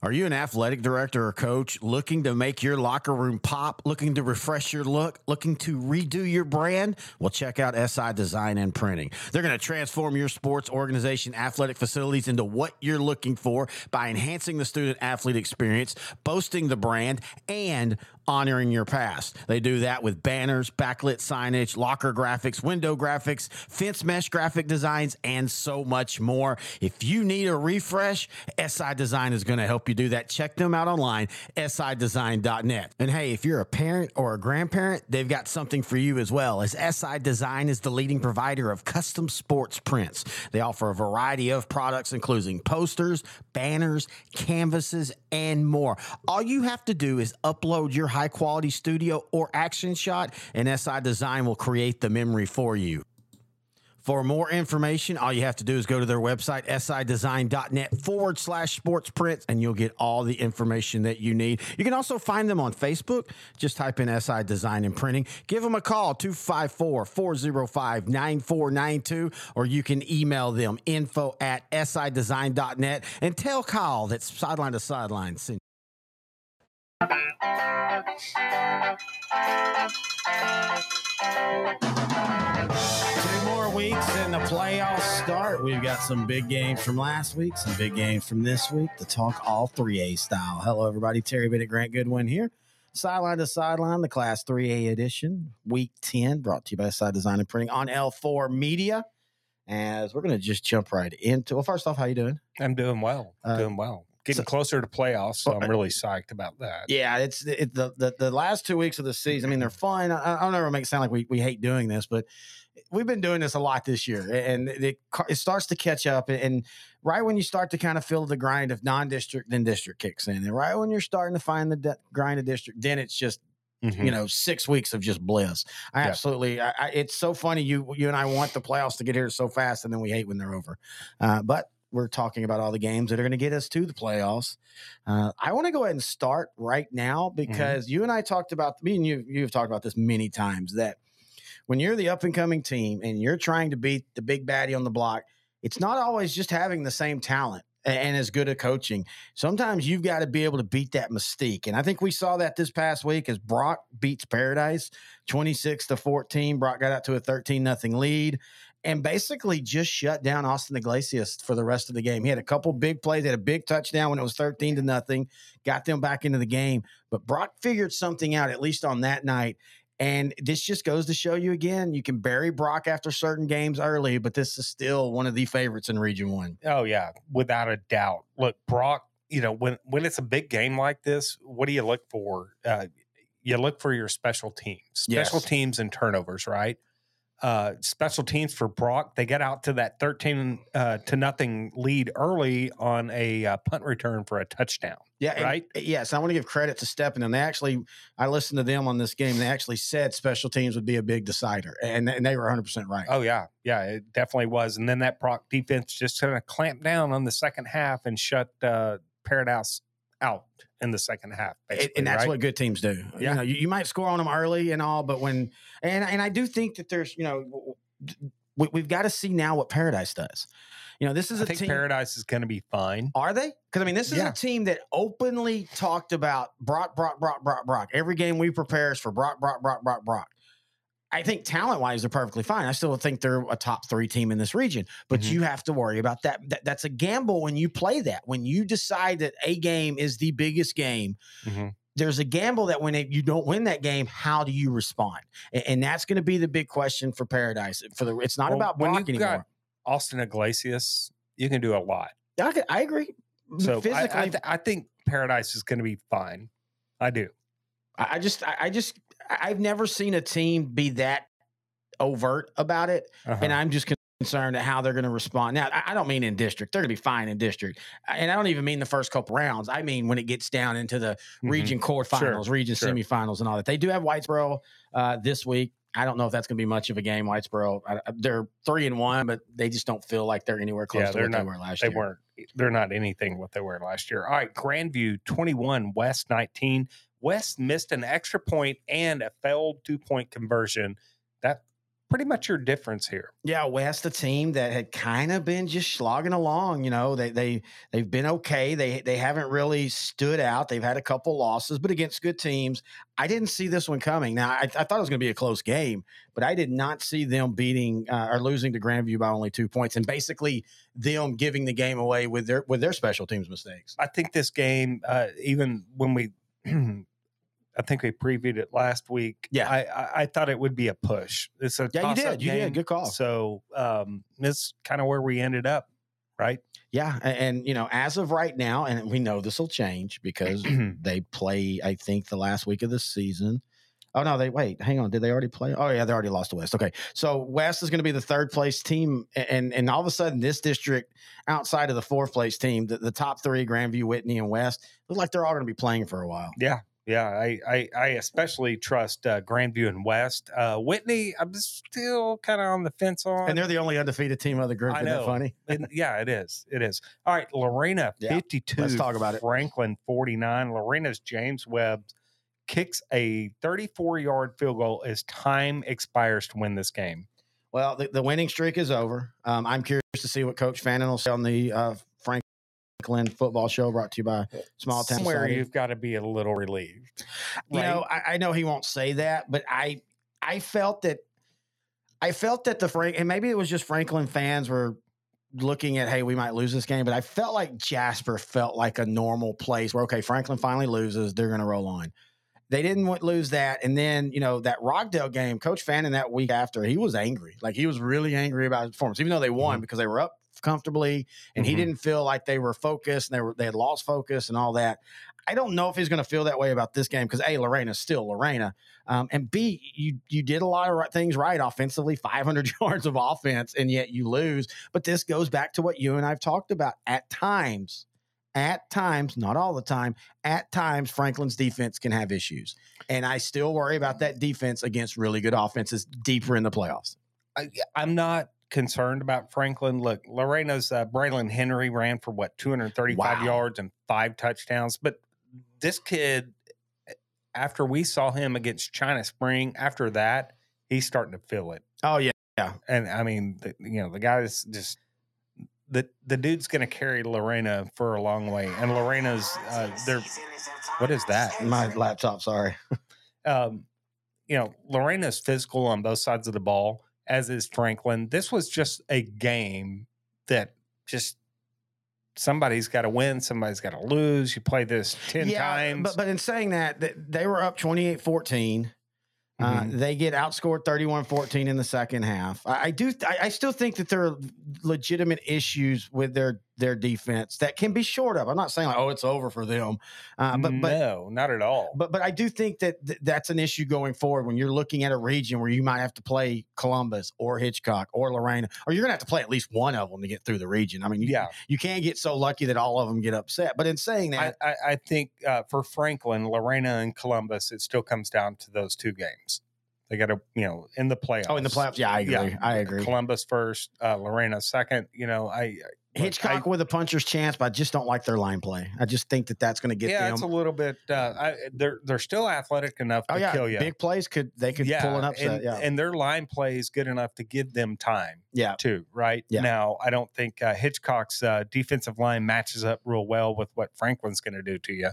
Are you an athletic director or coach looking to make your locker room pop, looking to refresh your look, looking to redo your brand? Well, check out SI Design and Printing. They're going to transform your sports organization athletic facilities into what you're looking for by enhancing the student athlete experience, boasting the brand, and honoring your past. They do that with banners, backlit signage, locker graphics, window graphics, fence mesh graphic designs, and so much more. If you need a refresh, SI Design is going to help you do that. Check them out online, sidesign.net. And hey, if you're a parent or a grandparent, they've got something for you as well, as SI Design is the leading provider of custom sports prints. They offer a variety of products, including posters, banners, canvases, and more. All you have to do is upload your high quality studio or action shot, and SI Design will create the memory for you. For more information, all you have to do is go to their website, sidesign.net forward slash sports prints, and you'll get all the information that you need. You can also find them on Facebook. Just type in SI Design and Printing. Give them a call, 254 405 9492, or you can email them info at sidesign.net and tell Kyle that sideline to sideline sent Two more weeks and the playoffs start. We've got some big games from last week, some big games from this week to talk all 3A style. Hello, everybody. Terry Bennett, Grant Goodwin here. Sideline to sideline, the Class 3A edition, week 10, brought to you by Side Design and Printing on L4 Media. As we're going to just jump right into. Well, first off, how you doing? I'm doing well. Uh, doing well. Getting so- closer to playoffs, so I'm really psyched about that. Yeah, it's it, the, the the last two weeks of the season. I mean, they're fun. I, I don't ever make it sound like we, we hate doing this, but we've been doing this a lot this year, and it it starts to catch up. And right when you start to kind of feel the grind of non-district, then district kicks in, and right when you're starting to find the de- grind of district, then it's just Mhm. you know six weeks of just bliss. I Yeah. absolutely, I, I, it's so funny. You you and I want the playoffs to get here so fast, and then we hate when they're over. Uh, but we're talking about all the games that are going to get us to the playoffs. Uh, I want to go ahead and start right now because you and I talked about me and you you've talked about this many times that when you're the up and coming team and you're trying to beat the big baddie on the block, it's not always just having the same talent a- and as good at coaching. Sometimes you've got to be able to beat that mystique. And I think we saw that this past week as Brock beats Paradise 26 to 14. Brock got out to a 13 nothing lead and basically just shut down Austin Iglesias for the rest of the game. He had a couple big plays, had a big touchdown when it was 13 to nothing, got them back into the game. But Brock figured something out, at least on that night. And this just goes to show you again, you can bury Brock after certain games early, but this is still one of the favorites in Region One. Oh yeah, without a doubt. Look, Brock. You know when when it's a big game like this, what do you look for? Uh, you look for your special teams, special Yes. teams and turnovers, right? Uh, special teams for Brock, they get out to that thirteen uh, to nothing lead early on a uh, punt return for a touchdown. Yeah, and- Right? yes, I want to give credit to Steppen. And they actually, I listened to them on this game. They actually said special teams would be a big decider, and, and they were 100 percent right. Oh yeah, yeah, it definitely was. And then that Brock defense just kind of clamped down on the second half and shut uh, Paradise out in the second half. And- and that's right? what good teams do. You Yeah. know, you, you might score on them early and all, but when and and I do think that there's you know we, we've got to see now what Paradise does. You know, this is I a team. Paradise is going to be fine. Are they? Because I mean, this is Yeah. a team that openly talked about Brock, Brock, Brock, Brock, Brock. Every game we prepare is for Brock, Brock, Brock, Brock, Brock. I think talent wise, they're perfectly fine. I still think they're a top three team in this region, but Mhm. you have to worry about that. that. That's a gamble when you play that. When you decide that a game is the biggest game, Mhm. there's a gamble that when it, you don't win that game, how do you respond? And, and that's going to be the big question for Paradise. For the, it's not Well, about when Brock you've anymore. got Austin Iglesias, you can do a lot. I, could- I agree. So physically, I, th- I think Paradise is going to be fine. I do. I I just, I I just, I- I've never seen a team be that overt about it, Uh-huh. and I'm just concerned at how they're going to respond. Now, I don't mean in district; they're going to be fine in district, and I don't even mean the first couple rounds. I mean when it gets down into the Mhm. region quarterfinals, region sure. semifinals, and all that. They do have Whitesboro uh, this week. I don't know if that's going to be much of a game. Whitesboro, I, they're three and one, but they just don't feel like they're anywhere close Yeah, to they're what not- they were last They year. weren't. They're not anything what they were last year. All right, Grandview twenty-one, West nineteen. West missed an extra point and a failed two-point conversion. That pretty much your difference here. Yeah, West, a team that had kind of been just slogging along. You know, they they they've been okay. They they haven't really stood out. They've had a couple losses, but against good teams. I didn't see this one coming. Now I, I thought it was going to be a close game, but I did not see them beating uh, or losing to Grandview by only two points, and basically them giving the game away with their with their special teams mistakes. I think this game, uh, even when we I think we previewed it last week. Yeah. I, I, I thought it would be a push. It's a Yeah, you did. You did. Good call. So um, this kind of where we ended up, right? Yeah, a- and, you know, as of right now, and we know this will change because they play. I think the last week of the season. Oh no, they wait. Hang on. Did they already play? Oh yeah, they already lost to West. Okay, so West is going to be the third place team, and and all of a sudden, this district outside of the fourth place team, the, the top three, Grandview, Whitney, and West, look like they're all going to be playing for a while. Yeah. Yeah, I, I, I especially trust uh, Grandview and West. Uh, Whitney, I'm still kind of on the fence on. And they're the only undefeated team of the group. I Isn't that know. funny? And yeah, it is. It is. All right, Lorena Yeah, 52. let's talk about it. Franklin 49. Lorena's James Webb kicks a 34 yard field goal as time expires to win this game. Well, the, the winning streak is over. Um, I'm curious to see what Coach Fannin will say on the uh, Football show brought to you by Small Town Somewhere Society. you've got to be a little relieved. You know. I, I know he won't say that, but I I felt that I felt that the Frank and maybe it was just Franklin fans were looking at hey we might lose this game, but I felt like Jasper felt like a normal place where okay Franklin finally loses they're going to roll on. They didn't want, lose that, and then you know that Rockdale game, Coach Fannin that week after he was angry, like he was really angry about his performance, even though they won Mhm. because they were up comfortably, and he Mhm. didn't feel like they were focused and they were they had lost focus and all that. I don't know if he's going to feel that way about this game because a Lorena's still Lorena, um, and b you you did a lot of right things right offensively, 500 yards of offense, and yet you lose. But this goes back to what you and I've talked about. At times, at times, not all the time, at times Franklin's defense can have issues, and I still worry about that defense against really good offenses deeper in the playoffs. I, I'm not concerned about Franklin. Look, Lorena's uh, Braylon Henry ran for what 235 Wow. yards and five touchdowns, but this kid, after we saw him against China Spring, after that he's starting to feel it. Oh yeah, yeah. And I mean, the, you know, the guy is just the the dude's going to carry Lorena for a long way, and Lorena's uh, they're what is that? my laptop. Sorry. um, you know, Lorena's physical on both sides of the ball, as is Franklin. This was just a game that just somebody's got to win, somebody's got to lose. You play this 10 times. But, but in saying that, they were up 28 14. Uh, Mhm. they get outscored 31 14 in the second half. I, I do, I, I still think that there are legitimate issues with their their defense that can be short of. I'm not saying like, oh, it's over for them. Uh, but, but, no, not at all. but, but I do think that th- that's an issue going forward when you're looking at a region where you might have to play Columbus or Hitchcock or Lorena, or you're going to have to play at least one of them to get through the region. I mean, you, yeah, you can't get so lucky that all of them get upset. But in saying that, I, I think uh, for Franklin, Lorena, and Columbus, it still comes down to those two games. They got to, you know, in the playoffs. oh, in the playoffs, yeah, I agree. Yeah. I agree. Columbus first, uh, Lorena second. You know, I look, Hitchcock I- with a puncher's chance, but I just don't like their line play. I just think that that's going to get yeah, them. it's a little bit. Uh, I, they're they're still athletic enough to oh yeah, kill you. big plays could they could pull an upset. and, yeah, and their line play is good enough to give them time yeah, too. Right Yeah. now, I don't think uh, Hitchcock's uh, defensive line matches up real well with what Franklin's going to do to you.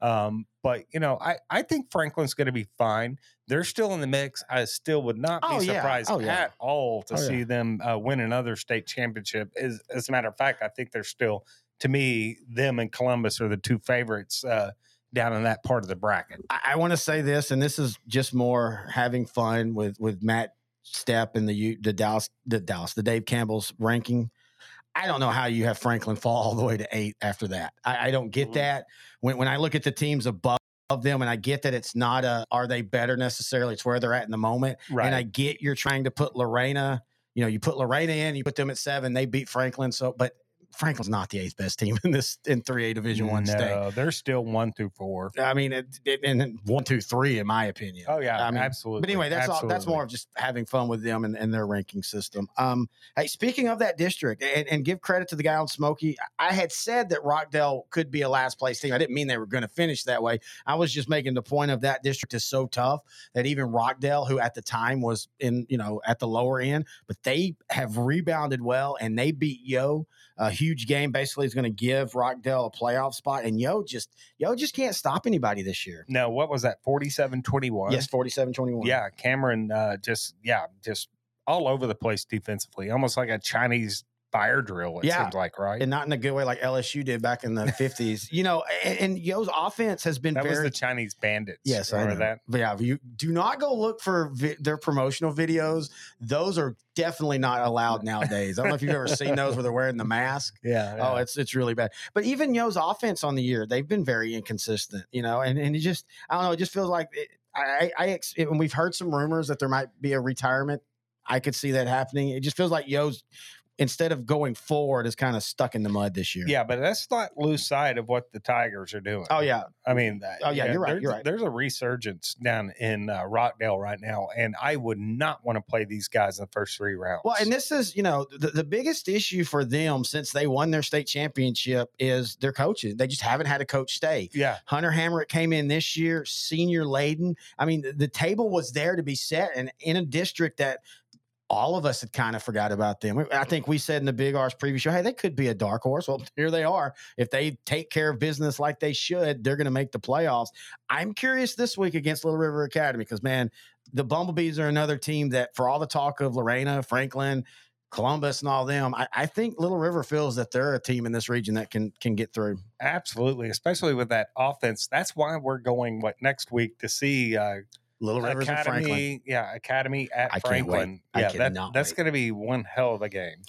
Um, but you know, I I think Franklin's going to be fine. They're still in the mix. I still would not be Oh, yeah. surprised Oh, yeah. at all to Oh, yeah. see them uh, win another state championship. As, as a matter of fact, I think they're still, to me, them and Columbus are the two favorites uh, down in that part of the bracket. I, I want to say this, and this is just more having fun with with Matt Step and the the Dallas the Dallas the Dave Campbell's ranking. I don't know how you have Franklin fall all the way to eight after that. I, I don't get Mhm. that. When when I look at the teams above them, and I get that it's not a are they better necessarily? It's where they're at in the moment. Right. And I get you're trying to put Lorena, you know, you put Lorena in, you put them at seven, they beat Franklin. So, but Franklin's not the eighth best team in this in three A Division One state. No, they're still one through four. I mean, it, it, and one, two, three, in my opinion. Oh yeah, I mean, absolutely. But anyway, that's all, that's more of just having fun with them and, and their ranking system. Um, hey, speaking of that district, and, and give credit to the guy on Smoky, I had said that Rockdale could be a last place team. I didn't mean they were going to finish that way. I was just making the point of that district is so tough that even Rockdale, who at the time was in you know at the lower end, but they have rebounded well and they beat Yoe. A huge game basically is going to give Rockdale a playoff spot, and Yoe just Yoe just can't stop anybody this year. No, what was that? 47-21? Yes, 47-21. Yeah, Cameron uh, just yeah, just all over the place defensively, almost like a Chinese fire drill. It Yeah. seems like right. and not in a good way like LSU did back in the fifties. You know, and, and Yoe's offense has been that was the Chinese bandits. yes, I know that. But yeah, you do not go look for vi- their promotional videos. Those are definitely not allowed nowadays. I don't know if you've ever seen those where they're wearing the mask. Yeah. Oh, it's it's really bad. But even Yoe's offense on the year, they've been very inconsistent. You know, and and it just I don't know. It just feels like it, I I ex- and we've heard some rumors that there might be a retirement. I could see that happening. It just feels like Yoe's instead of going forward is kind of stuck in the mud this year. yeah, but let's not lose sight of what the Tigers are doing. Oh yeah. I mean, that- Oh, yeah, you're right, There's, you're right. There's a resurgence down in uh, Rockdale right now, and I would not want to play these guys in the first three rounds. Well, and this is, you know, the, the biggest issue for them since they won their state championship is their coaches. They just haven't had a coach stay. yeah, Hunter Hamrick came in this year, senior laden. I mean, the, the table was there to be set, and in a district that all of us had kind of forgot about them. I think we said in the Big R's preview show, hey, they could be a dark horse. Well, here they are. If they take care of business like they should, they're going to make the playoffs. I'm curious this week against Little River Academy because, man, the Bumblebees are another team that, for all the talk of Lorena, Franklin, Columbus, and all them, I, I think Little River feels that they're a team in this region that can can get through. absolutely. Especially with that offense. That's why we're going what next week to see uh, Little Rivers and Franklin. Academy. Yeah, Academy at I. Franklin. I Yeah, that, cannot that's going to be one hell of a game.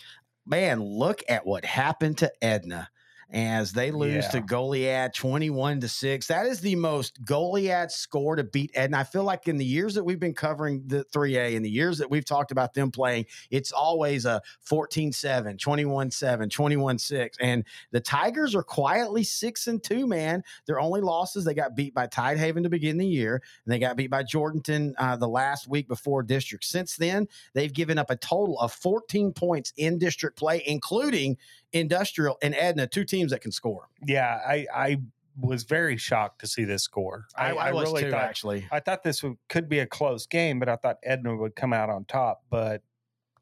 man, look at what happened to Edna as they lose to Yeah. Goliad 21 to 6. That is the most Goliad score to beat And I feel like in the years that we've been covering the 3A and the years that we've talked about them playing, it's always a 14 7, 21 7, 21 6. And the Tigers are quietly 6 and 2, man. Their only losses, they got beat by Tidehaven to begin the year, and they got beat by Jourdanton uh, the last week before district. Since then, they've given up a total of 14 points in district play, including Industrial and Edna, two teams that can score. Yeah, I, I was very shocked to see this score. I, I, was really too, thought actually. I thought this would, could be a close game, but I thought Edna would come out on top. But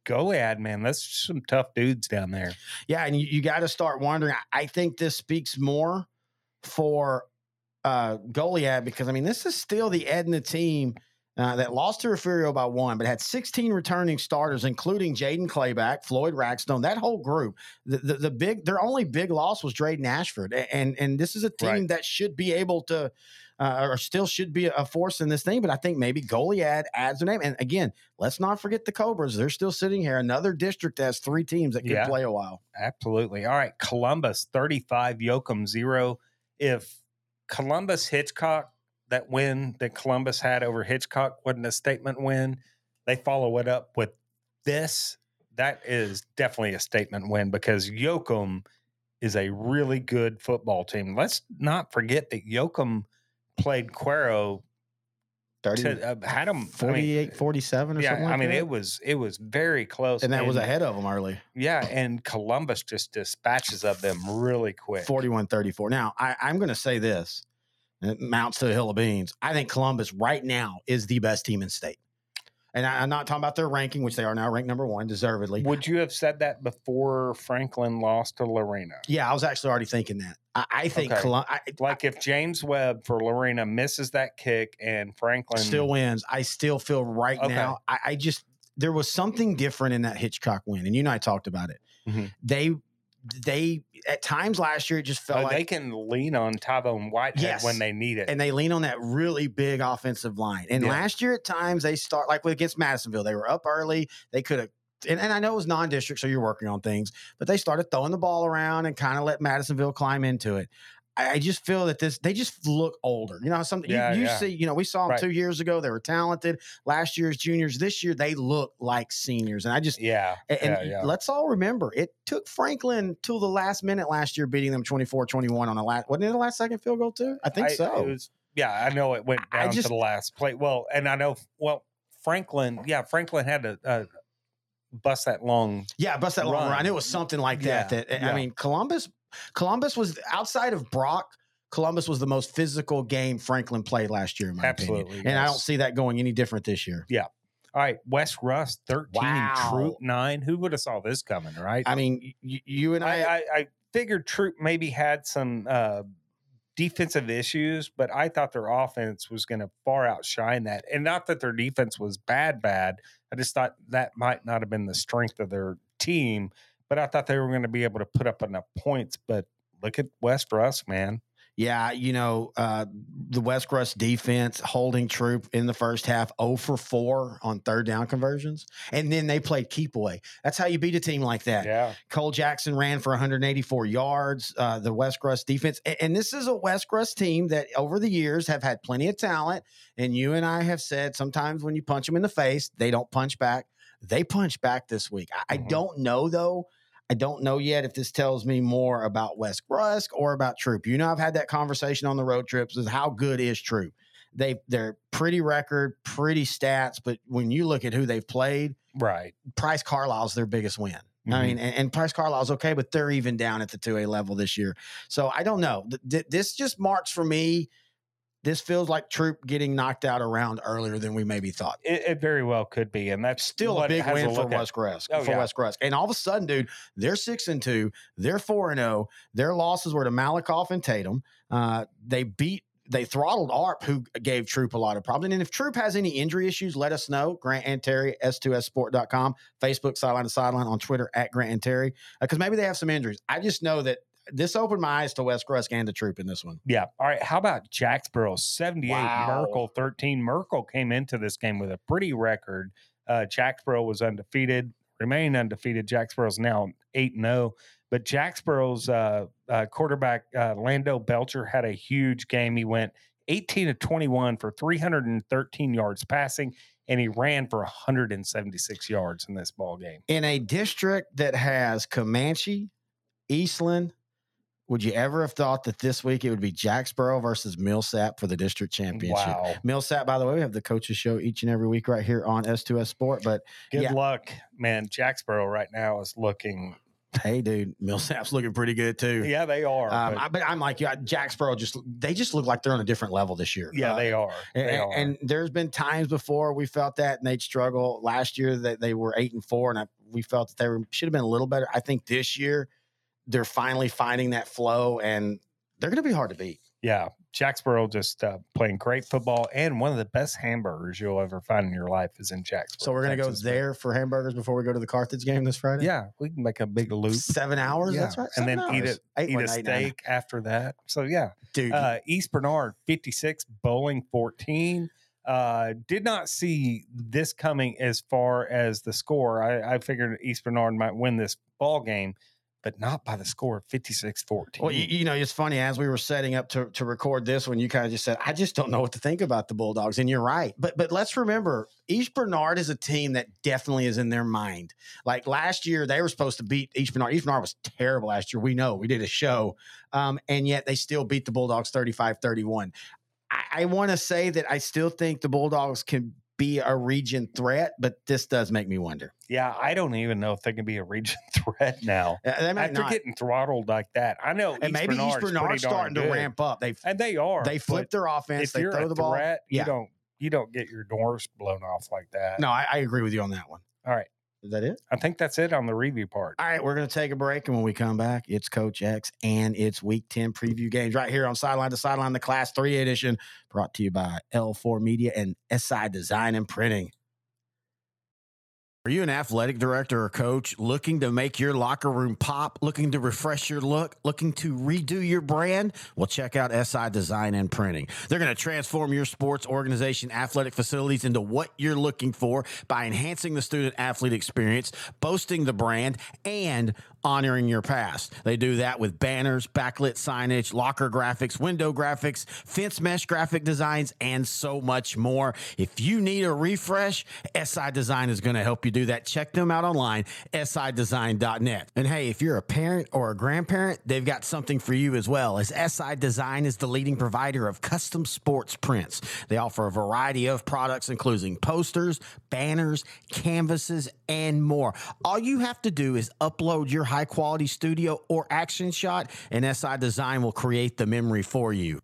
Goliad, man, that's some tough dudes down there. Yeah, and you, you got to start wondering. I, I think this speaks more for uh, Goliad because I mean this is still the Edna team uh, that lost to Refugio by one, but had 16 returning starters, including Jaden Clayback, Floyd Rackstone, that whole group. The, the the big their only big loss was Drayden Ashford, and and this is a team Right. that should be able to. Uh, or still should be a force in this thing, but I think maybe Goliad adds a name. And again, let's not forget the Cobras. They're still sitting here. Another district that has three teams that could Yeah. play a while. Absolutely. All right. Columbus 35, Yoakum 0. If Columbus Hitchcock, that win that Columbus had over Hitchcock wasn't a statement win, they follow it up with this. That is definitely a statement win because Yoakum is a really good football team. Let's not forget that Yoakum played Cuero 30, to uh, had them 48, 47 or yeah, something like I mean that. it was it was very close, and that was ahead of them early, Yeah, and Columbus just dispatches of them really quick. 41 34. Now, I, I'm going to say this and it mounts to a hill of beans. I think Columbus right now is the best team in state. And I, I'm not talking about their ranking, which they are now ranked number one, deservedly. Would you have said that before Franklin lost to Lorena? Yeah, I was actually already thinking that. I, I think Okay. Colum- I, Like if James Webb for Lorena misses that kick and Franklin still wins. I still feel right Okay. now. I, I just there was something different in that Hitchcock win, and you and I talked about it. Mhm. They they at times last year it just felt like they can lean on Tyrone Whitehead Yes. when they need it. and they lean on that really big offensive line. And Yeah. last year, at times, they start like against Madisonville, they were up early. They could have, and, and I know it was non-district, so you're working on things, but they started throwing the ball around and kind of let Madisonville climb into it. I I just feel that this they just look older. You know, something Yeah, you, you yeah. see. You know, we saw them Right. two years ago. They were talented. Last year's juniors. This year they look like seniors, and I just Yeah. and, yeah, let's all remember it took Franklin till the last minute last year, beating them 24-21 on the last. Wasn't it the last second field goal too? I think I- so. Was, yeah, I know it went down just- to the last play. Well, and I know, well, Franklin, yeah, Franklin had to uh, bust that long. Yeah, bust that long run. run. It was something like that. Yeah, That I yeah. mean, Columbus, Columbus was outside of Brock. Columbus was the most physical game Franklin played last year, in my opinion. Absolutely, And I don't see that going any different this year. Yeah. All right, West Rusk, 13, Wow. Troop 9. Who would have saw this coming, right? I mean, y- you and I, I, I, I figured Troop maybe had some uh, defensive issues, but I thought their offense was going to far outshine that. And not that their defense was bad, bad. I just thought that might not have been the strength of their team, but I thought they were going to be able to put up enough points. But look at West Rusk, man. yeah, you know, uh, the West Rusk defense holding troop in the first half 0 for 4 on third down conversions. And then they played keep away. That's how you beat a team like that. Yeah. Cole Jackson ran for 184 yards. Uh, the West Rusk defense, and, and this is a West Rusk team that over the years have had plenty of talent. And you and I have said sometimes when you punch them in the face, they don't punch back. They punch back this week. I, I Mhm. don't know though. I don't know yet if this tells me more about West Rusk or about Troop. You know, I've had that conversation on the road trips. Is how good is Troop? They they're pretty record, pretty stats, but when you look at who they've played, Right. Price Carlisle's their biggest win. I Mhm. mean, and, and Price Carlisle's okay, but they're even down at the 2A level this year. So I don't know. Th- th- this just marks for me, this feels like Troop getting knocked out around earlier than we maybe thought. It, it very well could be. And that's Still a big win for. West Rusk. Oh, for yeah. West Rusk. And all of a sudden, dude, they're six and two. They're four and zero. Their losses were to Malakoff and Tatum. Uh, they beat. They throttled ARP, who gave Troop a lot of problems. And if Troop has any injury issues, let us know. Grant and Terry, S2SSport.com, Facebook, Sideline to Sideline, on Twitter, at Grant and Terry, because maybe they have some injuries. I just know that this opened my eyes to West Rusk and the Troop in this one. Yeah. All right. How about Jacksboro 78, Wow. Merkel 13? Merkel came into this game with a pretty record. Uh, Jacksboro was undefeated, remain undefeated. Jacksboro's now 8 0. But Jacksboro's uh, uh, quarterback, uh, Lando Belcher, had a huge game. He went 18 to 21 for 313 yards passing, and he ran for 176 yards in this ball game. In a district that has Comanche, Eastland, would you ever have thought that this week it would be Jacksboro versus Millsap for the district championship? Wow. Millsap, by the way, we have the coaches show each and every week right here on S2S Sport. But Good Yeah. luck, man. Jacksboro right now is looking, hey, dude, Millsap's looking pretty good too. yeah, they are. Um, but- I, I'm like, yeah, Jacksboro just they just look like they're on a different level this year. yeah, Uh, they are. And, are. and there's been times before we felt that and they'd struggle. Last year that they were eight and four, and I, we felt that they were, should have been a little better. I think this year they're finally finding that flow, and they're going to be hard to beat. Yeah, Jacksboro just uh, playing great football, and one of the best hamburgers you'll ever find in your life is in Jacksboro. So we're going to go there for hamburgers before we go to the Carthage game this Friday. Yeah, we can make a big loop. seven hours. Yeah, That's right, and then seven eat hours. it, Eight, eat a eight, nine. steak after that. So yeah, dude. uh, East Bernard fifty six, Boling fourteen. Uh, did not see this coming as far as the score. I, I figured East Bernard might win this ball game, but not by the score of 56-14. Well, you, you know, it's funny as we were setting up to, to record this one, you kind of just said, I just don't know what to think about the Bulldogs. And you're right. But but let's remember, East Bernard is a team that definitely is in their mind. Like last year, they were supposed to beat East Bernard. East Bernard was terrible last year. We know we did a show. Um, and yet they still beat the Bulldogs 35 31. I, I want to say that I still think the Bulldogs can be a region threat, but this does make me wonder. yeah, I don't even know if they can be a region threat now. Uh, They After not. getting throttled like that, I know. and maybe East Bernard's pretty Bernard's starting to ramp up. They've and they are. they flip their offense. They throw the ball. threat, Yeah. you don't you don't get your doors blown off like that. No, I, I agree with you on that one. All right, Is that it? I think that's it on the review part. All right, we're going to take a break. And when we come back, it's Coach X and it's week 10 preview games right here on Sideline to Sideline, the Class 3 edition, brought to you by L4 Media and SI Design and Printing. Are you an athletic director or coach looking to make your locker room pop, looking to refresh your look, looking to redo your brand? Well, check out SI Design and Printing. They're going to transform your sports organization athletic facilities into what you're looking for by enhancing the student athlete experience, boasting the brand, and honoring your past. They do that with banners, backlit signage, locker graphics, window graphics, fence mesh graphic designs, and so much more. If you need a refresh, SI Design is going to help you do that. Check them out online, sidesign.net. And hey, if you're a parent or a grandparent, they've got something for you as well, as SI Design is the leading provider of custom sports prints. They offer a variety of products, including posters, banners, canvases, and more. All you have to do is upload your high quality studio or action shot, and SI Design will create the memory for you.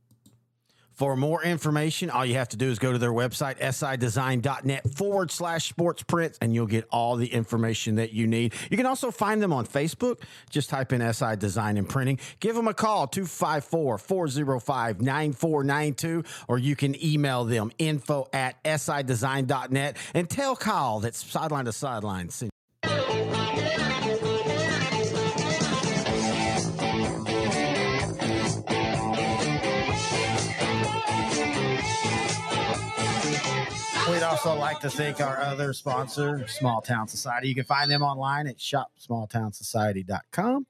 For more information, all you have to do is go to their website, sidesign.net forward slash sports prints, and you'll get all the information that you need. You can also find them on Facebook. Just type in SI Design and Printing. Give them a call, 254 405 9492, or you can email them info at sidesign.net and tell Kyle that sideline to sideline We'd also like to thank our other sponsor, Small Town Society. You can find them online at shopsmalltownsociety.com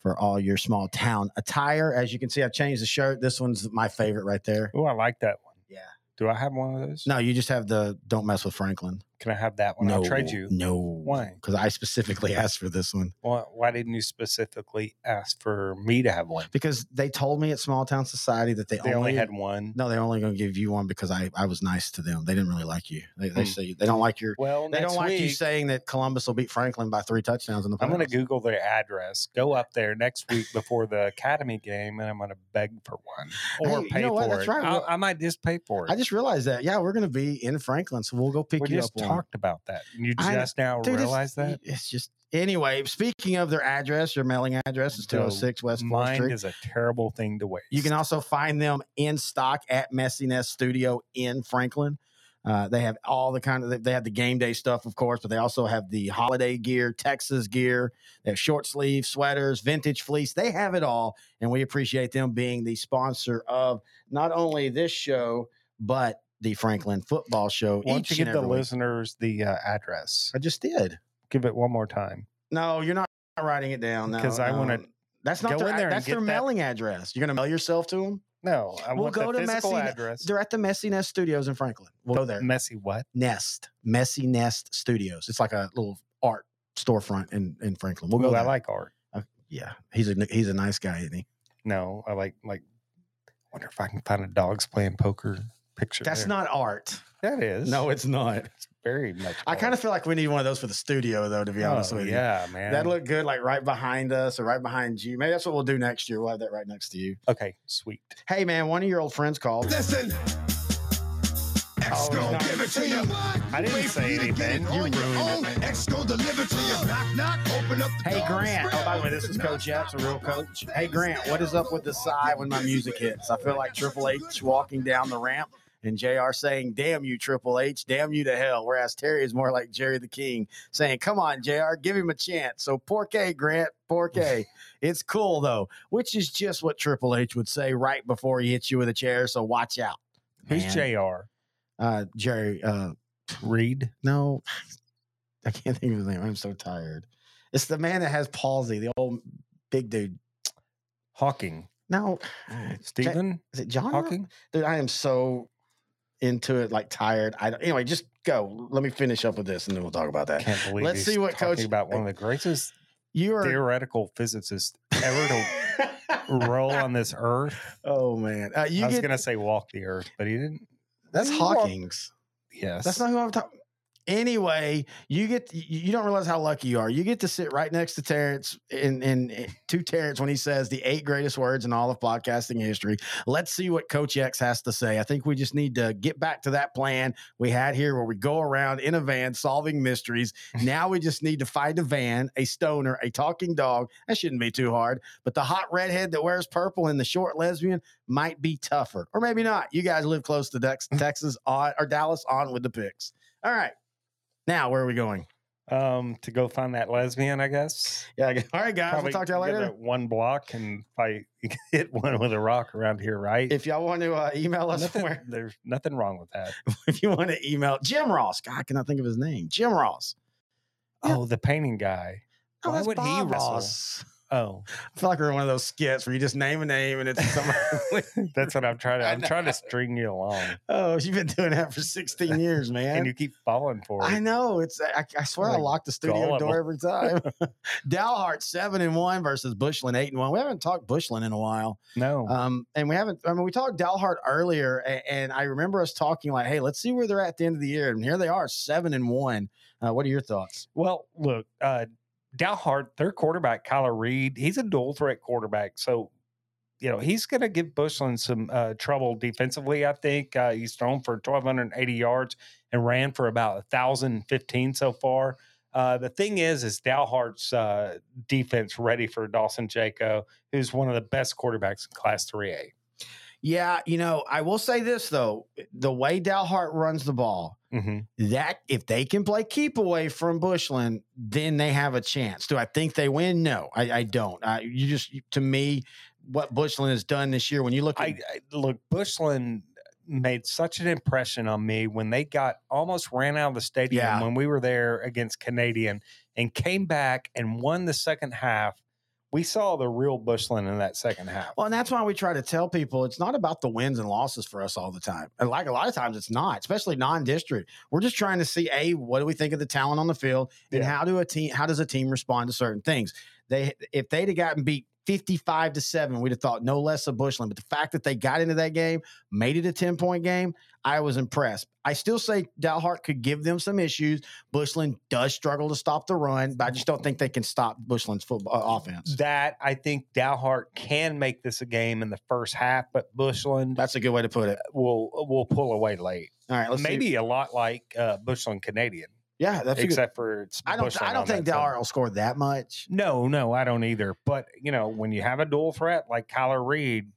for all your small town attire. As you can see, I've changed the shirt. This one's my favorite right there. Oh, I like that one. Yeah. Do I have one of those? No, you just have the don't mess with Franklin. Can I have that one? no, I'll trade you. No. Why? Because I specifically asked for this one. Why, why didn't you specifically ask for me to have one? Because they told me at Small Town Society that they, They only had one. No, they're only going to give you one because I, I was nice to them. They didn't really like you. They, they Hmm. say they don't like your. Well, They don't like you week, saying that Columbus will beat Franklin by three touchdowns in the. I'm going to. Google their address, go up there next week before the Academy game, and I'm going to beg for one or Hey, you pay know what? for That's it. right. I, I might just pay for it. I just realized that. Yeah, we're going to be in Franklin, so we'll go pick we you up. Talked about that. And You I just now Dude, it's- realize that? It's just anyway. Speaking of their address, your mailing address is So, two hundred six West Fourth Mind Street. is a terrible thing to waste. You can also find them in stock at Messy Nest Studio in Franklin. Uh, they have all the kind of they have the game day stuff, of course, but they also have the holiday gear, Texas gear. They have short sleeve sweaters, vintage fleece. They have it all, and we appreciate them being the sponsor of not only this show but the Franklin Football Show. Why don't you give the week. listeners the uh, address? I just did. Give it one more time. No, you're not writing it down. No, 'Cause I no. wanna That's not their, there That's their that- mailing address. You're going to mail yourself to them. No, I We'll want go to Messy- address. They're at the Messy Nest Studios in Franklin. We'll go there. Messy what? Nest, Messy Nest Studios. It's like a little art storefront in in Franklin. We'll go. Ooh, I like art. Yeah, he's a he's a nice guy, isn't he? No, I like like. Wonder if I can find a dogs playing poker picture. That's there. not art. That is. No, it's not. it's very much. I kind of feel like we need one of those for the studio, though. To be honest oh, with you, yeah, man. that look good, like right behind us or right behind you. Maybe that's what we'll do next year. We'll have that right next to you. okay. Sweet. Hey, man, one of your old friends called. Listen. X Oh, gon' no. give it to you. I didn't Wait say for you to get anything. You your ruined it, own. man. X gon' deliver to you. Knock, knock. Open up the Hey. Grant. Oh, by the way, this is Coach knock. Epps, a real coach. Hey Grant, what is up with the sigh when my music hits? I feel like Triple H walking down the ramp and JR saying, Damn you, Triple H, damn you to hell. Whereas Terry is more like Jerry the King saying, Come on, JR, give him a chance. So poor K, Grant, poor K. it's cool though, which is just what Triple H would say right before he hits you with a chair. So watch out. Who's man. Jr. Uh Jerry, uh Reed? no, I can't think of his name. I'm so tired. It's the man that has palsy, the old big dude. Hawking. No, Stephen is it John? Hawking? Dude, I am so into it, like tired. I don't, anyway, just go. Let me finish up with this, and then we'll talk about that. Can't believe. Let's see what talking Coach- about one of the greatest You are. theoretical physicists ever to roll on this earth. oh man, uh, you I was get gonna say walk the earth, but he didn't. that's you walk- Hawking's. Yes, That's not who I'm talking. Anyway, you get you- don't realize how lucky you are. You get to sit right next to Terrence in in eh, to Terrence when he says the eight greatest words in all of podcasting history. Let's see what Coach X has to say. I think we just need to get back to that plan we had here where we go around in a van solving mysteries. Now we just need to find a van, a stoner, a talking dog. That shouldn't be too hard. But the hot redhead that wears purple and the short lesbian might be tougher, or maybe not. You guys live close to Texas on or Dallas on with the picks. All right. Now, where are we going? Um, to go find that lesbian, I guess. Yeah. All right, guys. Probably we'll talk to y'all later. one block and probably hit one with a rock around here, right? If y'all want to uh, email us nothing, somewhere, there's nothing wrong with that. if you want to email Jim Ross, God, I cannot think of his name. Jim Ross. Yeah. Oh, the painting guy. Oh, Why would he wrestle? Ross. Oh, I feel like we're one of those skits where you just name a name and it's somebody. that's what I'm trying to. I I'm trying to string you along, oh, you've been doing that for 16 years, man. and you keep falling for it. I know. It's. I, I swear I Like lock the studio gullible. door every time. Dalhart seven and one versus Bushland eight and one. We haven't talked Bushland in a while, No, um, and we haven't. I mean, we talked Dalhart earlier, and, and I remember us talking like, "Hey, let's see where they're at the end of the year." And here they are, seven and one. Uh, what are your thoughts? Well, look, uh, Dalhart, their quarterback, Kyler Reed, he's a dual threat quarterback. So, you know, he's going to give Bushland some uh, trouble defensively, I think. Uh, he's thrown for 1,280 yards and ran for about 1,015 so far. Uh, the thing is, is Dalhart's uh, defense ready for Dawson Jaco, who's one of the best quarterbacks in Class 3A. Yeah, you know, I will say this though: the way Dalhart runs the ball, Mm-hmm. that if they can play keep away from Bushland, then they have a chance. Do I think they win? No, I, I don't. I, you just to me, what Bushland has done this year, when you look at I, I look Bushland made such an impression on me when they got almost ran out of the stadium Yeah. when we were there against Canadian and came back and won the second half. We saw the real Bushland in that second half. Well, and that's why we try to tell people it's not about the wins and losses for us all the time. And like a lot of times, it's not, especially non-district. We're just trying to see a what do we think of the talent on the field, and Yeah. how do a team how does a team respond to certain things. They if they'd have gotten beat. 55 to 7, we'd have thought no less of Bushland. But the fact that they got into that game, made it a 10 point game, I was impressed. I still say Dalhart could give them some issues. Bushland does struggle to stop the run, but I just don't think they can stop Bushland's football uh, offense. That I think Dalhart can make this a game in the first half, but Bushland That's a good way to put it. will will pull away late. All right, let's see. Maybe a lot like uh, Bushland Canadian, Yeah, that's a good, except for it's I don't. I don't think. Dalhart will score that much. No, no, I don't either. But you know, when you have a dual threat like Kyler Reed,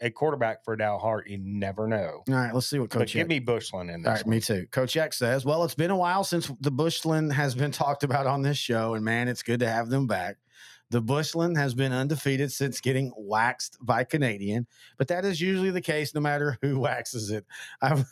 a quarterback for Dalhart, you never know. All right, let's see what But Coach. give me Bushland in All this. right, me too. Coach X says, "Well, it's been a while since the Bushland has been talked about on this show, and man, it's good to have them back." The Bushland has been undefeated since getting waxed by Canadian, but that is usually the case no matter who waxes it. I,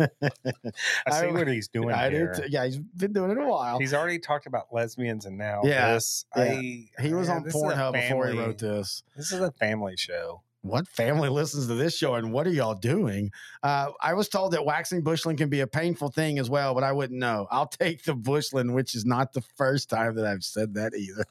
I see I- what he's doing I here. Yeah, he's been doing it a while. He's already talked about lesbians, and now Yeah, this. yeah. I, he was yeah, on is a Pornhub before he wrote this. This is a family show. what family listens to this show and what are y'all doing? Uh, I was told that waxing bushland can be a painful thing as well, but I wouldn't know. I'll take the bushland, which is not the first time that I've said that either.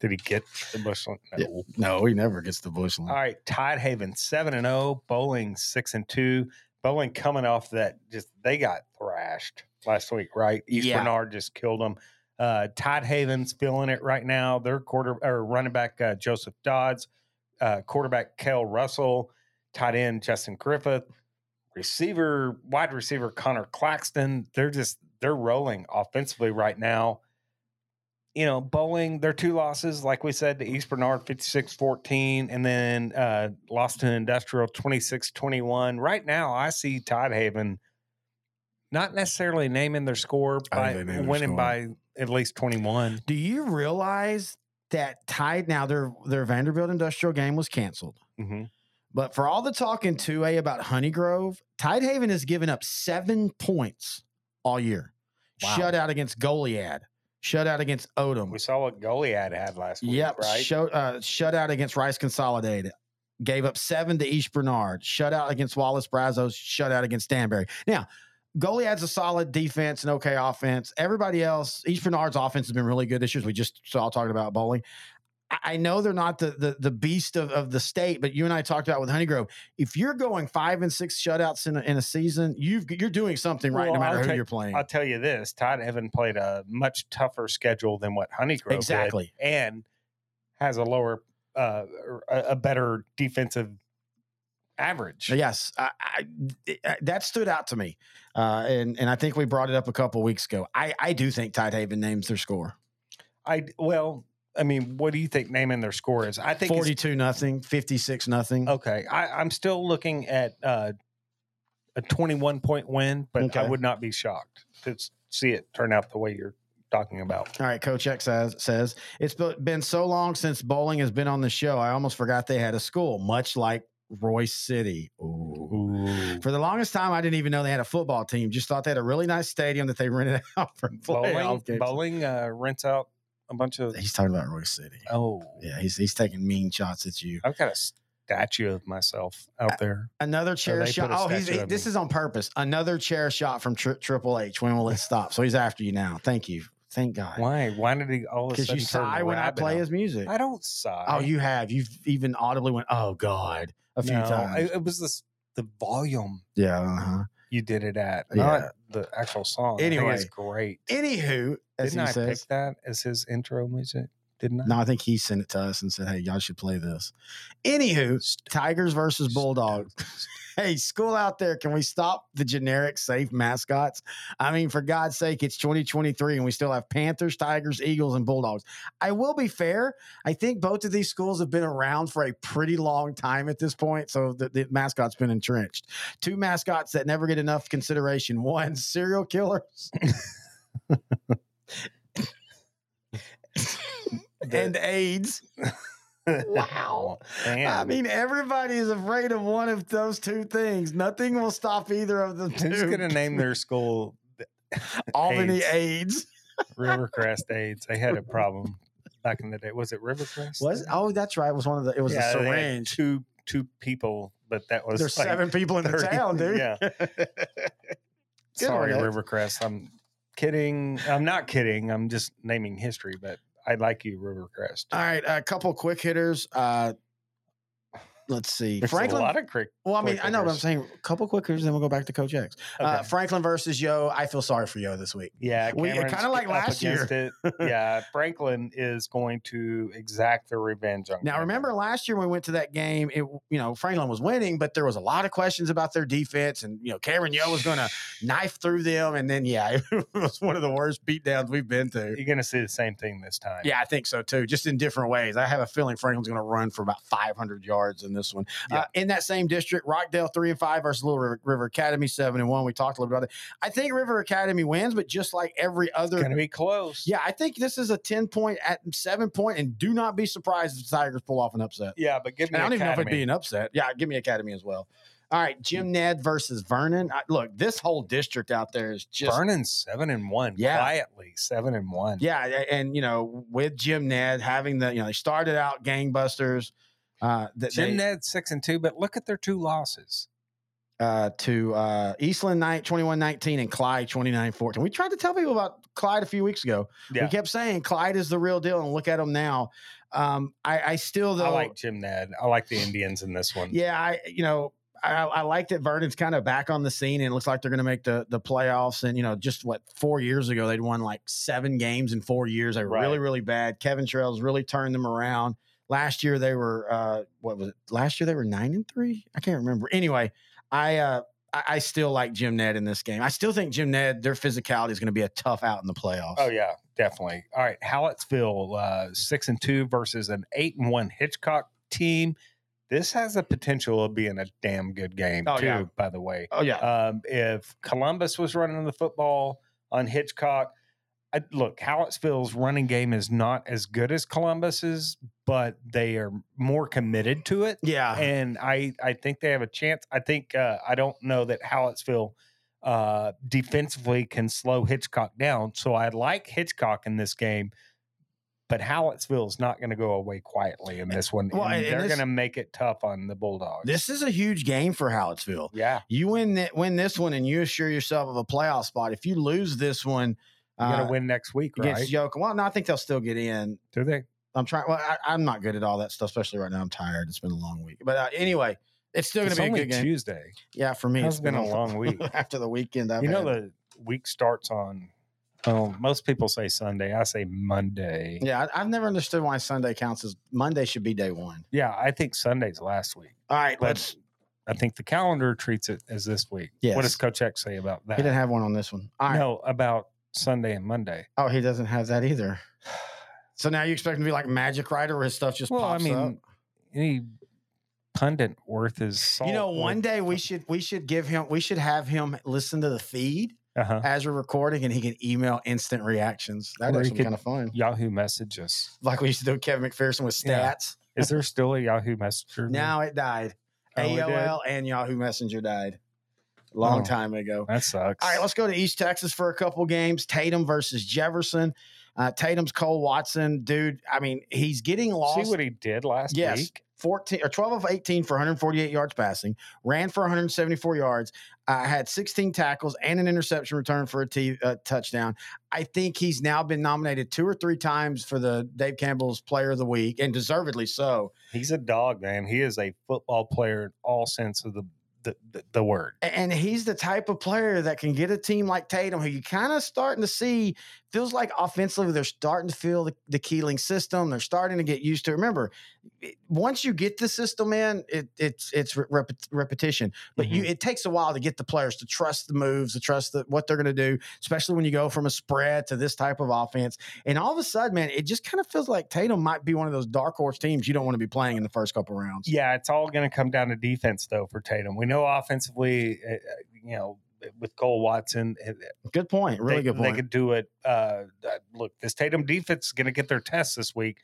Did he get the Bushland? No. No, he never gets the bushland. All right, Tidehaven seven and zero, Boling six and two. Boling coming off that just they got thrashed last week, right? East Yeah. Bernard just killed them. Uh, Tidehaven's feeling it right now. Their quarter or running back uh, Joseph Dodds, uh, quarterback Kel Russell, tight end Justin Griffith, receiver wide receiver Connor Claxton. They're just they're rolling offensively right now. You know, Boling, their two losses, like we said, to East Bernard 56 14, and then uh, lost to Industrial 26 21. Right now, I see Tidehaven not necessarily naming their score, I by think they name their winning score. by at least 21. Do you realize that Tide now their their Vanderbilt Industrial game was canceled? hmm But for all the talk in 2A about Honey Grove, Tidehaven has given up seven points all year. Wow. Shutout against Goliad, shutout against Odem. We saw what Goliad had last week, Yep. right? Show, uh, shutout against Rice Consolidated. Gave up seven to East Bernard. Shutout against Wallis Brazos. Shutout against Danbury. Now, Goliad's a solid defense and okay offense. Everybody else, East Bernard's offense has been really good this year. We just saw talking about Boling. I- know they're not the the, the beast of, of the state, but you and I talked about with Honey Grove. If you're going five and six shutouts in a, in a season, you've you're doing something right Well, no matter I'll who you're playing. I'll tell you this: Tidehaven played a much tougher schedule than what Honey Grove did, Exactly. and has a lower, uh, a, better defensive average. Yes, I, I, that stood out to me, uh, and and I think we brought it up a couple weeks ago. I I do think Todd Tidehaven names their score I well, I mean, what do you think naming their score is? I think forty two nothing, fifty six nothing. okay. I, I'm still looking at uh, a 21 point win, but I would not be shocked to see it turn out the way you're talking about. All right, Coach X says, says it's be- been so long since Boling has been on the show. I almost forgot they had a school, much like Royse City. Ooh. For the longest time, I didn't even know they had a football team. Just thought they had a really nice stadium that they rented out for Bowling, bowling uh, rents out a bunch of. He's talking about Roy City. Oh, Yeah, he's he's taking mean shots at you. I've got a statue of myself out there. Another chair they shot. Oh, he's, he- this is on purpose. Another chair shot from tri- Triple H. When will it stop? So he's after you now. Thank you. Thank God. Why? Why did he all of a Because you sigh when I play his music. I don't sigh. Oh, you have. You've even audibly went, "Oh God," a few No, times. I- it was this the volume yeah. Uh-huh. You did it at, Yeah. not the actual song. Think it's Anyway, great. Anywho, as Didn't I says, pick that as his intro music? Didn't I? no, I think he sent it to us and said, "Hey, y'all should play this." Anywho, Tigers versus Bulldogs. hey, school out there, can we stop the generic safe mascots? I mean, for God's sake, it's 2023 and we still have Panthers, Tigers, Eagles, and Bulldogs. I will be fair. I think both of these schools have been around for a pretty long time at this point. So the, the mascot's been entrenched. Two mascots that never get enough consideration. One, serial killers. and AIDS. Wow. Man, I mean, everybody is afraid of one of those two things. Nothing will stop either of them. who's going to name their school Albany AIDS? AIDS? Rivercrest AIDS? They had a problem back in the day. Was it Rivercrest? Was oh, that's right. It was one of the. It was yeah, a syringe. two two people, but that was There's like seven people in the town, dude. yeah. Sorry. Rivercrest. I'm kidding. I'm not kidding. I'm just naming history, but I like you, Rivercrest. All right, a couple quick hitters. Uh, let's see. There's Franklin. a lot of crick. well, I mean, quick I know, but I'm saying a couple quickers, then we'll go back to Coach X. Uh, Franklin versus Yoe. I feel sorry for Yoe this week. Yeah, We- kinda like last year. Yeah, Franklin is going to exact the revenge on. Now, Cameron. remember last year when we went to that game, it you know Franklin was winning, but there was a lot of questions about their defense, and you know Cameron Yoe was going to knife through them, and then yeah, it was one of the worst beatdowns we've been to. you're going to see the same thing this time. Yeah, I think so too, just in different ways. I have a feeling Franklin's going to run for about 500 yards in this one. Yeah. Uh, in that same district, Rockdale three and five versus Little River, River Academy seven and one. We talked a little bit about it. I think River Academy wins, but just like every other to be close. yeah, I think this is a 10 point at seven point, and do not be surprised if the Tigers pull off an upset. yeah, but give me. I don't even know if it'd be an upset. Yeah, give me Academy as well. All right, Jim Ned versus Vernon. I, look, this whole district out there is just Vernon's seven and one. Yeah. quietly seven and one. yeah, and you know, with Jim Ned having the you know they started out gangbusters. Uh, that Jim they, Ned six and two, but look at their two losses. uh, to uh, Eastland Night 21-19 and Clyde 29-14. We tried to tell people about Clyde a few weeks ago. Yeah, We kept saying Clyde is the real deal, and look at them now. Um, I, I still though I like Jim Ned. I like the Indians in this one. Yeah, I you know I, I like that Vernon's kind of back on the scene, and it looks like they're going to make the the playoffs. And you know, just what four years ago they'd won like seven games in four years. They were Right. really really bad. Kevin Trails really turned them around. Last year they were uh what was it? Last year they were nine and three. I can't remember. Anyway, I uh I, I still like Jim Ned in this game. I still think Jim Ned their physicality is going to be a tough out in the playoffs. Oh yeah, definitely. All right, Hallettsville uh, six and two versus an eight and one Hitchcock team. This has the potential of being a damn good game Oh, too. yeah. By the way, Oh yeah. um, if Columbus was running the football on Hitchcock, I, look, Hallettsville's running game is not as good as Columbus's, but they are more committed to it yeah. and I I think they have a chance. I think uh, I don't know that Hallettsville uh, defensively can slow Hitchcock down. So I like Hitchcock in this game, but Hallettsville is not going to go away quietly in this one. Well, and they're going to make it tough on the Bulldogs. this is a huge game for Hallettsville. yeah, You win that win this one, and you assure yourself of a playoff spot. If you lose this one, you're uh, to win next week, against right? Yoke, well, no, I think they'll still get in. Do they? I'm trying. Well, I, I'm not good at all that stuff, especially right now. I'm tired. It's been a long week, but uh, anyway, it's still going to be a good game. Tuesday. Yeah, for me, It's it's been a long week. after the weekend. I've you know had. the week starts on. Oh, most people say Sunday. I say Monday. Yeah, I, I've never understood why Sunday counts as Monday should be day one. Yeah, I think Sunday's last week. All right, But let's. I think the calendar treats it as this week. Yes. What does X say about that? He didn't have one on this one. All right. No, about Sunday and Monday. Oh, he doesn't have that either. So now you expect him to be like Magic Rider, where his stuff just Well, I mean, up. any pundit worth his salt. You know, one day we should we should give him we should have him listen to the feed Uh-huh. as we're recording, and he can email instant reactions. That Or be kind of fun. Yahoo messages. Like we used to do with Kevin McPherson with Yeah. stats. Is there still a Yahoo Messenger? Now it died. Oh, it? AOL and Yahoo Messenger died long Oh. time ago. That sucks. All right, let's go to East Texas for a couple games. Tatum versus Jefferson. Uh, Tatum's Cole Watson, dude. I mean, he's getting lost. See what he did last yes, week? 14 or 12 of 18 for 148 yards passing, ran for 174 yards, uh, had 16 tackles and an interception return for a t- uh, touchdown. I think he's now been nominated two or three times for the Dave Campbell's Player of the Week, and deservedly so. He's a dog, man. He is a football player in all sense of the the, the, word. And he's the type of player that can get a team like Tatum, who you kind of starting to see, feels like offensively they're starting to feel the, the Keeling system. They're starting to get used to. it. Remember, once you get the system in, it, it's it's re- repet- repetition. But you, it takes a while to get the players to trust the moves, to trust the, what they're going to do, especially when you go from a spread to this type of offense. And all of a sudden, man, it just kind of feels like Tatum might be one of those dark horse teams you don't want to be playing in the first couple rounds. Yeah, it's all going to come down to defense, though, for Tatum. We know offensively, uh, uh, you know, with Cole Watson, uh, Good point. Really they, good point. They could do it. Uh, uh, look, this Tatum defense is going to get their test this week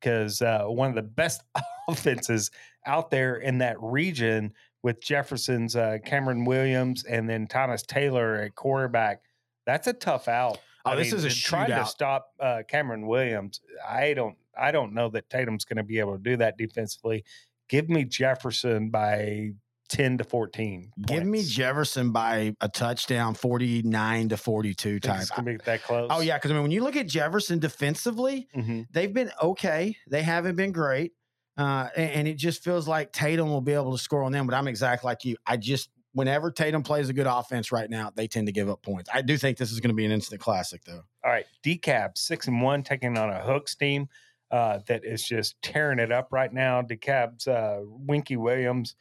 because uh, one of the best offenses out there in that region with Jefferson's uh, Cameron Williams and then Thomas Taylor at quarterback. That's a tough out. Oh, this is a trying to stop uh, Cameron Williams. I don't. I don't know that Tatum's going to be able to do that defensively. Give me Jefferson by ten to fourteen. Give me. Jefferson by a touchdown, 49 to 42 Think type. It's going to be that close. Oh, yeah. Because I mean, when you look at Jefferson defensively, Mhm. they've been okay. They haven't been great. Uh, and, and it just feels like Tatum will be able to score on them. But I'm exactly like you. I just, whenever Tatum plays a good offense right now, they tend to give up points. I do think this is going to be an instant classic, though. All right, DeKalb six and one taking on a Hooks team uh, that is just tearing it up right now. DeKalb's uh, Winky Williams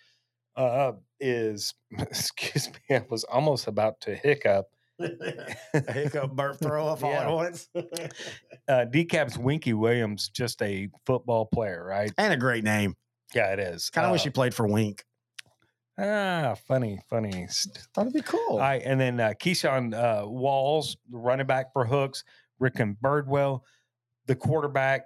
uh, is excuse me, I was almost about to hiccup. a hiccup, burp, throw up all Yeah. at once. Uh, DeKalb's Winky Williams just a football player, right? and a great name. Yeah, it is. Kind of Uh, wish he played for Wink. ah funny, funny. Thought it'd be cool. All right, and then uh, Keyshawn uh, Walls, running back for Hooks, Rick and Birdwell, the quarterback,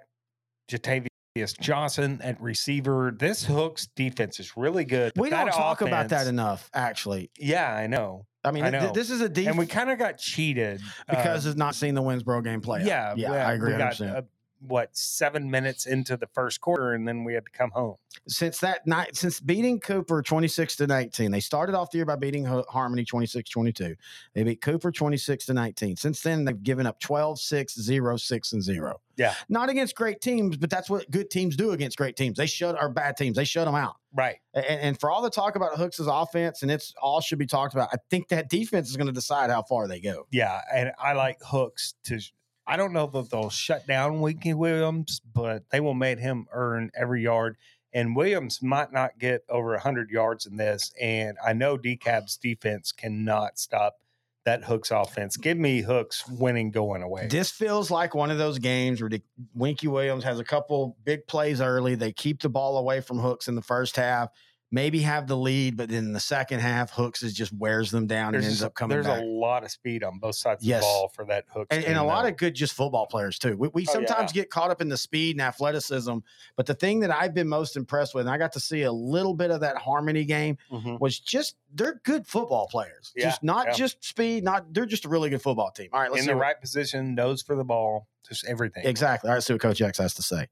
Jatavius Johnson at receiver. This Hooks defense is really good. we don't talk about that enough, actually. Yeah, I know. I mean, I th- this is a defense. and we kind of got cheated uh, because it's not seeing the Winnsboro game play. out. yeah, yeah, I agree. We got 100%. What seven minutes into the first quarter, and then we had to come home. since that night, since beating Cooper 26 to 19, they started off the year by beating Harmony 26 22. They beat Cooper 26 to 19. Since then, they've given up 12 6 0 6 and 0. Yeah. Not against great teams, but that's what good teams do against great teams. They shut our bad teams, they shut them out. Right. And, and for all the talk about Hooks' offense, and it's all should be talked about, I think that defense is going to decide how far they go. Yeah, and I like Hooks to. I don't know that they'll shut down Winky Williams, but they will make him earn every yard. And Williams might not get over 100 yards in this. And I know DeKalb's defense cannot stop that Hooks offense. Give me Hooks winning going away. This feels like one of those games where Winky Williams has a couple big plays early. They keep the ball away from Hooks in the first half, maybe have the lead, but then in the second half, Hooks is just wears them down There's, and ends up coming there's back. a lot of speed on both sides Yes. of the ball for that Hooks. and, and a lot of good just football players too. We, we Oh, sometimes get caught up in the speed and athleticism, but the thing that I've been most impressed with, and I got to see a little bit of that Harmony game, Mhm. was just they're good football players. Yeah, just not yeah. just speed, not they're just a really good football team. All right, let's in the what- right position, nose for the ball, just everything. Exactly. All right, see what Coach X has to say.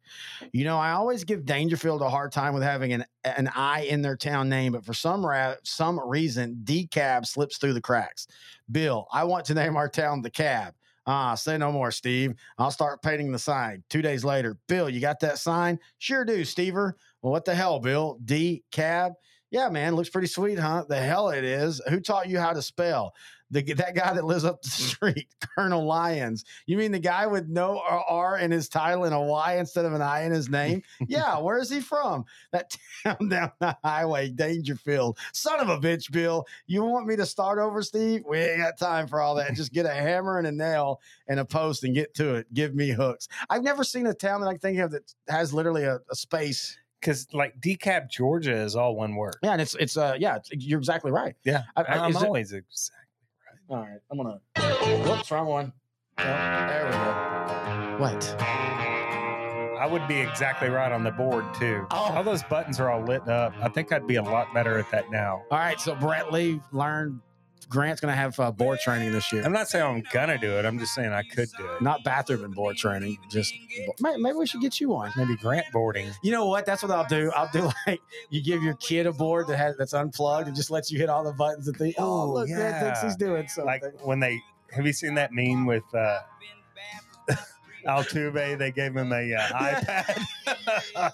You know, I always give Daingerfield a hard time with having an an I in their town name, but for some ra- some reason, De Kalb slips through the cracks. Bill, I want to name our town the Cab. Ah, say no more, Steve. I'll start painting the sign. Two days later, Bill, you got that sign? Sure do, Stever. Well, what the hell, Bill? De Kalb? Yeah, man, looks pretty sweet, huh? The hell it is. Who taught you how to spell? The, that guy that lives up the street, Colonel Lyons. You mean the guy with no R in his title and a Y instead of an I in his name? yeah, where is he from? That town down the highway, Daingerfield. Son of a bitch, Bill. You want me to start over, Steve? We ain't got time for all that. Just get a hammer and a nail and a post and get to it. Give me hooks. I've never seen a town that I can think of that has literally a, a space. Because like decap Georgia is all one word. Yeah, and it's it's uh yeah, it's, you're exactly right. Yeah, I- I- I'm is it- always exactly. All right, I'm gonna. Whoops, wrong one. No, there we go. What? I would be exactly right on the board too. Oh. All those buttons are all lit up. I think I'd be a lot better at that now. All right, so Brett Lee learned Grant's gonna have uh, board training this year. I'm not saying I'm gonna do it. I'm just saying I could do it. Not bathroom and board training. Just may- maybe we should get you on. Maybe grant boarding. You know what? That's what I'll do. I'll do like you give your kid a board that has that's unplugged and just lets you hit all the buttons and think, oh, look, Grant thinks he's doing something. Like when they have you seen that meme with uh, Altuve? They gave him a uh, iPad.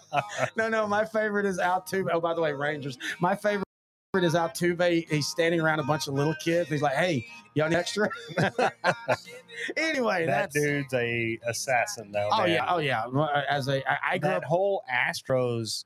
no, no, my favorite is Altuve. Oh, by the way, Rangers. My favorite is Altuve. He's standing around a bunch of little kids. He's like, "Hey, y'all need extra?" anyway, that dude's a assassin though. oh man. yeah, oh yeah. Well, As a, I, I grew that up. whole Astros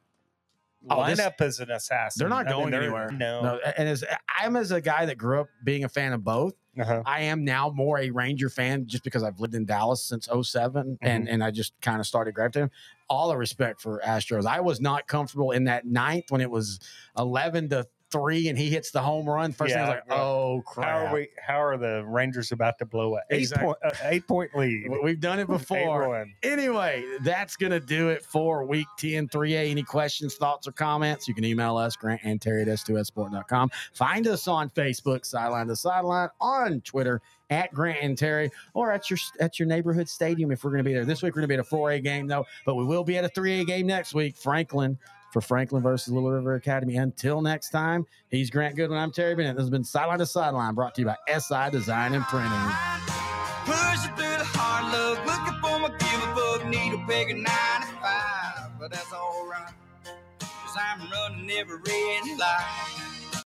Oh, this- lineup as an assassin. They're not I mean, going they're- anywhere. No. No, and as I'm as a guy that grew up being a fan of both, Uh-huh. I am now more a Ranger fan just because I've lived in Dallas since 7 and Mm-hmm. and I just kind of started gravitating. All the respect for Astros. I was not comfortable in that ninth when it was 11 to three and he hits the home run. First thing I was like, oh crap. How are we? How are the Rangers about to blow a eight Exactly. point uh, eight point lead? We- We've done it before. Anyway, that's going to do it for week 10 3A. Any questions, thoughts, or comments, you can email us, Grant and Terry at s2sport.com. Find us on Facebook, Sideline to Sideline, on Twitter at Grant and Terry, or at your at your neighborhood stadium if we're going to be there. This week, we're going to be at a 4A game, though, but we will be at a 3A game next week. Franklin for Franklin versus Little River Academy. Until next time, he's Grant Goodwin. I'm Terry Bennett. This has been Sideline to Sideline brought to you by SI Design and Printing. Pushing through the hard luck, looking for my give a need a bigger 95, but that's alright. Cause I'm running every red.